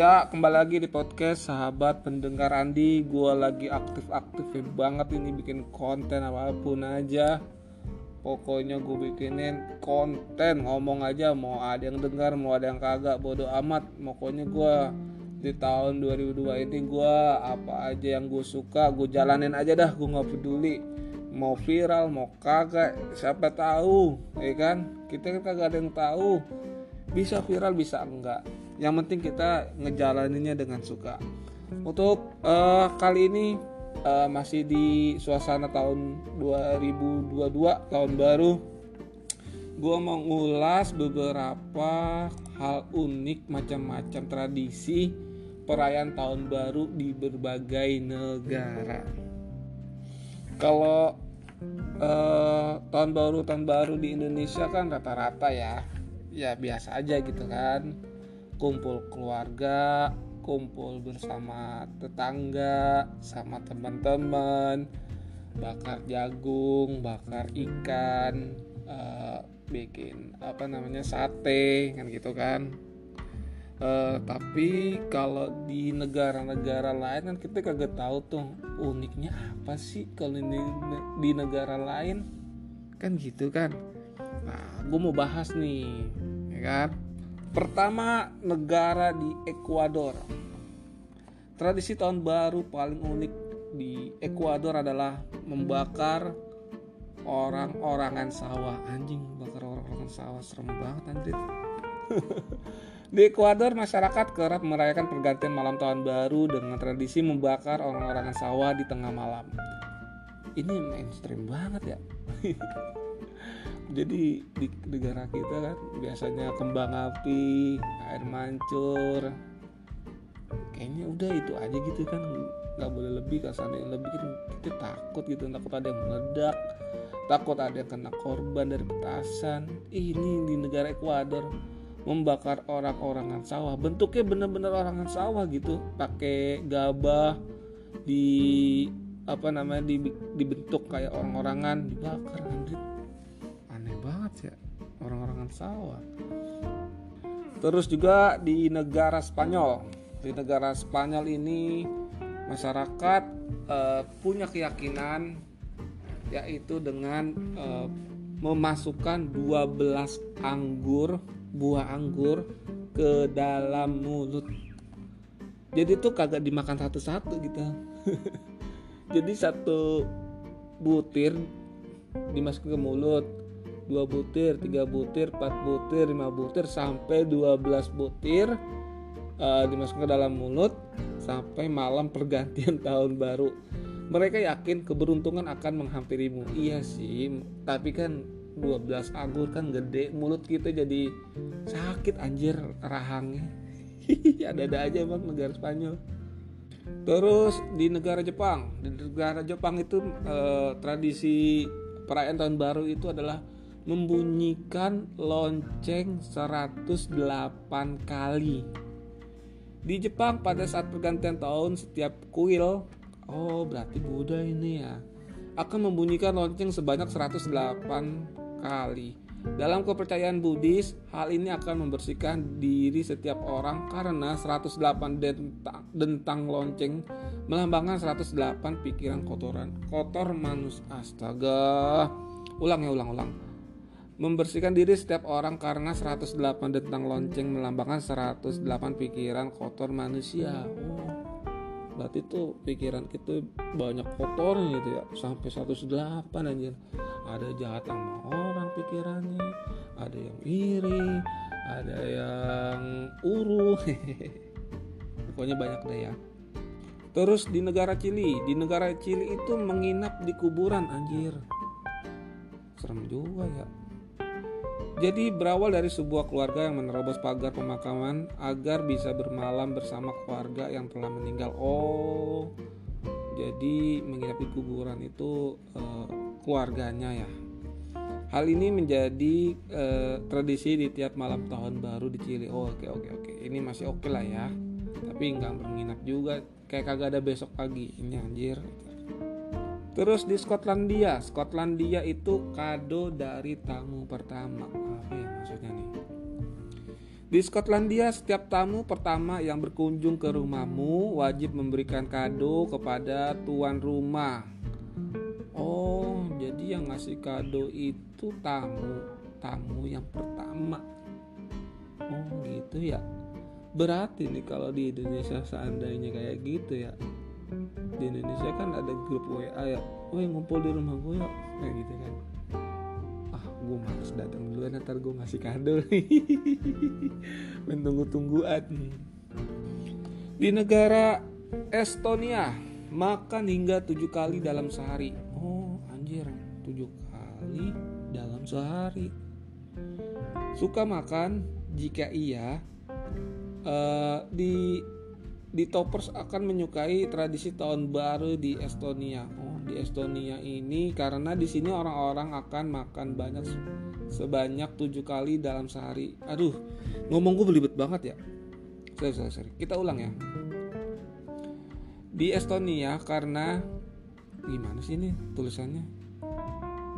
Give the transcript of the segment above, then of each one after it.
Ya kembali lagi di podcast sahabat pendengar Andi. Gue lagi aktif-aktif banget ini bikin konten apa pun aja. Pokoknya gue bikinin konten. Ngomong aja mau ada yang dengar mau ada yang kagak bodoh amat. Pokoknya gue di tahun 2002 ini gue apa aja yang gue suka gue jalanin aja dah. Gue nggak peduli mau viral mau kagak siapa tahu ya kan? Kita kan kagak ada yang tahu bisa viral bisa enggak yang penting kita ngejalaninnya dengan suka. Untuk uh, kali ini uh, masih di suasana tahun 2022 tahun baru gue mau ngulas beberapa hal unik macam-macam tradisi perayaan tahun baru di berbagai negara. Kalau uh, tahun baru tahun baru di Indonesia kan rata-rata ya ya biasa aja gitu kan kumpul keluarga kumpul bersama tetangga sama teman-teman bakar jagung bakar ikan uh, bikin apa namanya sate kan gitu kan. Uh, tapi kalau di negara-negara lain kan kita kagak tahu tuh uniknya apa sih kalau ini di negara lain. Kan gitu kan. Nah gue mau bahas nih ya kan Pertama, negara di Ekuador. Tradisi tahun baru paling unik di Ekuador adalah membakar orang-orangan sawah. Anjing, bakar orang-orangan sawah serem banget anjir. di Ekuador, masyarakat kerap merayakan pergantian malam tahun baru dengan tradisi membakar orang-orangan sawah di tengah malam. Ini mainstream banget ya. jadi di negara kita kan biasanya kembang api air mancur. Kayaknya udah itu aja gitu kan nggak boleh lebih. Kasarnya yang lebih kan kita takut gitu takut ada yang meledak takut ada yang kena korban dari petasan. Ini di negara Ekuador membakar orang-orangan sawah. Bentuknya bener-bener orangan sawah gitu. Pakai gabah di apa namanya dibentuk kayak orang-orangan dibakar banget ya. Orang-orangan sawah terus juga di negara Spanyol. Di negara Spanyol ini masyarakat uh, punya keyakinan yaitu dengan uh, memasukkan 12 anggur buah anggur ke dalam mulut. Jadi tuh kagak dimakan satu-satu gitu. Jadi satu butir dimasukin ke mulut dua butir, tiga butir, empat butir, lima butir sampai 12 butir uh, dimasukkan ke dalam mulut sampai malam pergantian tahun baru. Mereka yakin keberuntungan akan menghampirimu. Iya sih, tapi kan 12 anggur kan gede, mulut kita jadi sakit anjir rahangnya. Ada-ada aja bang negara Spanyol. Terus di negara Jepang, di negara Jepang itu eh, tradisi perayaan tahun baru itu adalah membunyikan lonceng 108 kali. Di Jepang pada saat pergantian tahun setiap kuil, oh berarti Buddha ini ya, akan membunyikan lonceng sebanyak 108 kali. Dalam kepercayaan Buddhis, hal ini akan membersihkan diri setiap orang karena 108 dentang, dentang lonceng melambangkan 108 pikiran kotoran kotor manusia. Astaga. Ulang ya, ulang, ulang membersihkan diri setiap orang karena 108 dentang lonceng melambangkan 108 pikiran kotor manusia. Oh, berarti tuh pikiran kita banyak kotornya gitu ya sampai 108 anjir. Ada jahat sama orang pikirannya, ada yang iri, ada yang uru. Pokoknya banyak deh ya. Terus di negara Chili, di negara Chili itu menginap di kuburan anjir. Serem juga ya jadi berawal dari sebuah keluarga yang menerobos pagar pemakaman agar bisa bermalam bersama keluarga yang telah meninggal. Oh, jadi menginap di kuburan itu uh, keluarganya ya. Hal ini menjadi uh, tradisi di tiap malam tahun baru di Chili. Oh, oke oke oke. Ini masih oke lah ya. Tapi nggak menginap juga. Kayak kagak ada besok pagi. Ini anjir. Terus di Skotlandia, Skotlandia itu kado dari tamu pertama. Apa ya maksudnya nih? Di Skotlandia, setiap tamu pertama yang berkunjung ke rumahmu wajib memberikan kado kepada tuan rumah. Oh, jadi yang ngasih kado itu tamu, tamu yang pertama. Oh, gitu ya. Berarti nih kalau di Indonesia seandainya kayak gitu ya. Di Indonesia kan ada grup WA ya. Woi, ngumpul di rumah gue yuk. Kayak gitu kan. Gue males datang dulu ntar gue ngasih kado. Mentunggu-tungguan di negara Estonia makan hingga tujuh kali dalam sehari. Oh anjir. Tujuh kali dalam sehari. Suka makan jika iya uh, di di toppers akan menyukai tradisi tahun baru di Estonia oh di Estonia ini karena di sini orang-orang akan makan banyak sebanyak tujuh kali dalam sehari. Aduh, ngomong gue belibet banget ya. Sorry, sorry, sorry. Kita ulang ya. Di Estonia karena gimana sih ini tulisannya?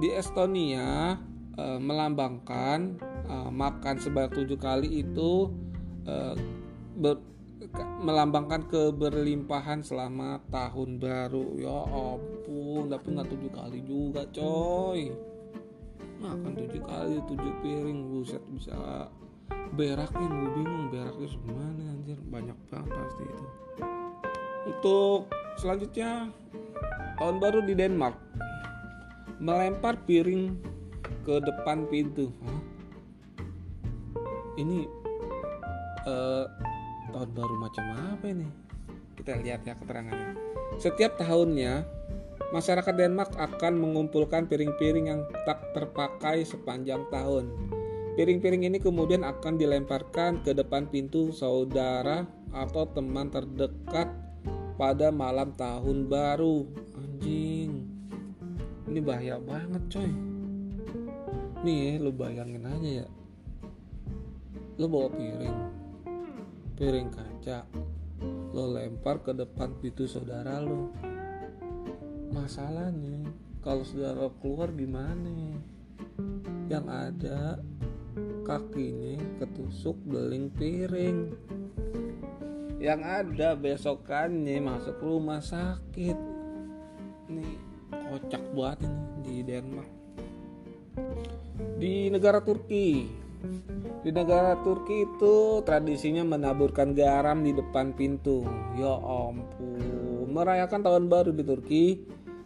Di Estonia e, melambangkan e, makan sebanyak tujuh kali itu e, ber, melambangkan keberlimpahan selama tahun baru. Ya ampun tapi nggak tujuh kali juga coy. Makan tujuh kali tujuh piring. Buset bisa beraknya gue bingung beraknya gimana anjir. Banyak banget pasti itu. Untuk selanjutnya tahun baru di Denmark. Melempar piring ke depan pintu. Hah? ini uh, tahun baru macam apa ini? Kita lihat ya keterangannya. Setiap tahunnya, masyarakat Denmark akan mengumpulkan piring-piring yang tak terpakai sepanjang tahun. Piring-piring ini kemudian akan dilemparkan ke depan pintu saudara atau teman terdekat pada malam tahun baru. Anjing. Ini bahaya banget, coy. Nih, lu bayangin aja ya. Lu bawa piring, piring kaca. Lo lempar ke depan pintu saudara lo. Masalahnya kalau saudara keluar gimana yang ada kakinya ketusuk beling piring. Yang ada besokannya masuk rumah sakit. Nih kocak buat ini di Denmark. Di negara Turki di negara Turki itu tradisinya menaburkan garam di depan pintu. Ya ampun. Merayakan tahun baru di Turki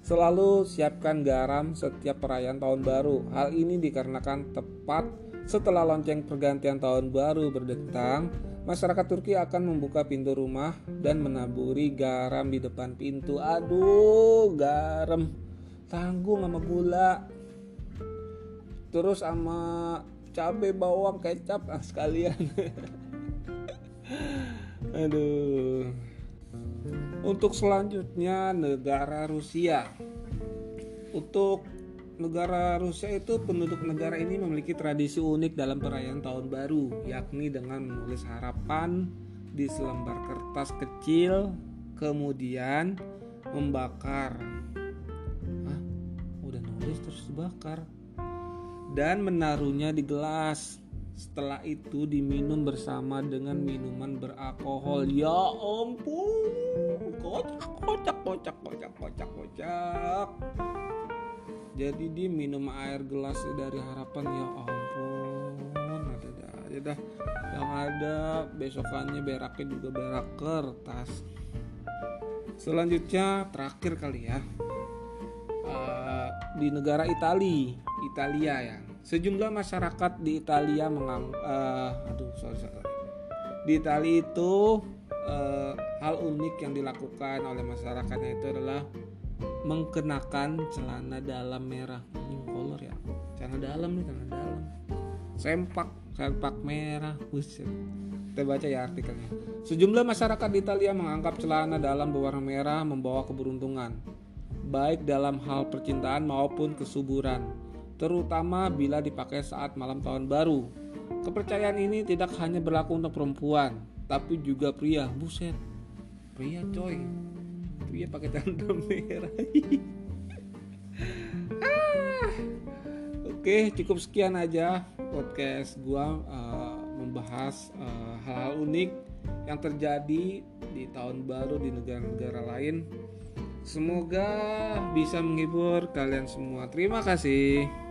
selalu siapkan garam setiap perayaan tahun baru. Hal ini dikarenakan tepat setelah lonceng pergantian tahun baru berdentang, masyarakat Turki akan membuka pintu rumah dan menaburi garam di depan pintu. Aduh, garam tanggung sama gula. Terus sama cabai bawang kecap ah, sekalian. Aduh. Untuk selanjutnya negara Rusia. Untuk negara Rusia itu penduduk negara ini memiliki tradisi unik dalam perayaan tahun baru yakni dengan menulis harapan di selembar kertas kecil kemudian membakar. Hah? udah nulis terus dibakar dan menaruhnya di gelas. Setelah itu diminum bersama dengan minuman beralkohol. Ya ampun, kocak, kocak, kocak, kocak, kocak, kocak. Jadi dia minum air gelas dari harapan ya ampun, ada aja dah. Yang ada besokannya beraknya juga berak kertas. Selanjutnya terakhir kali ya uh, di negara Italia, Italia ya Sejumlah masyarakat di Italia mengang uh, aduh sorry, sorry. Di Italia itu uh, hal unik yang dilakukan oleh masyarakatnya itu adalah mengenakan celana dalam merah. Ini kolor ya. Celana dalam nih, celana dalam. Sempak, sempak merah. Buset. Kita baca ya artikelnya. Sejumlah masyarakat di Italia menganggap celana dalam berwarna merah membawa keberuntungan, baik dalam hal percintaan maupun kesuburan terutama bila dipakai saat malam tahun baru. Kepercayaan ini tidak hanya berlaku untuk perempuan, tapi juga pria. Buset, pria coy, pria pakai tanda merah. ah. Oke, cukup sekian aja podcast gua uh, membahas uh, hal-hal unik yang terjadi di tahun baru di negara-negara lain. Semoga bisa menghibur kalian semua. Terima kasih.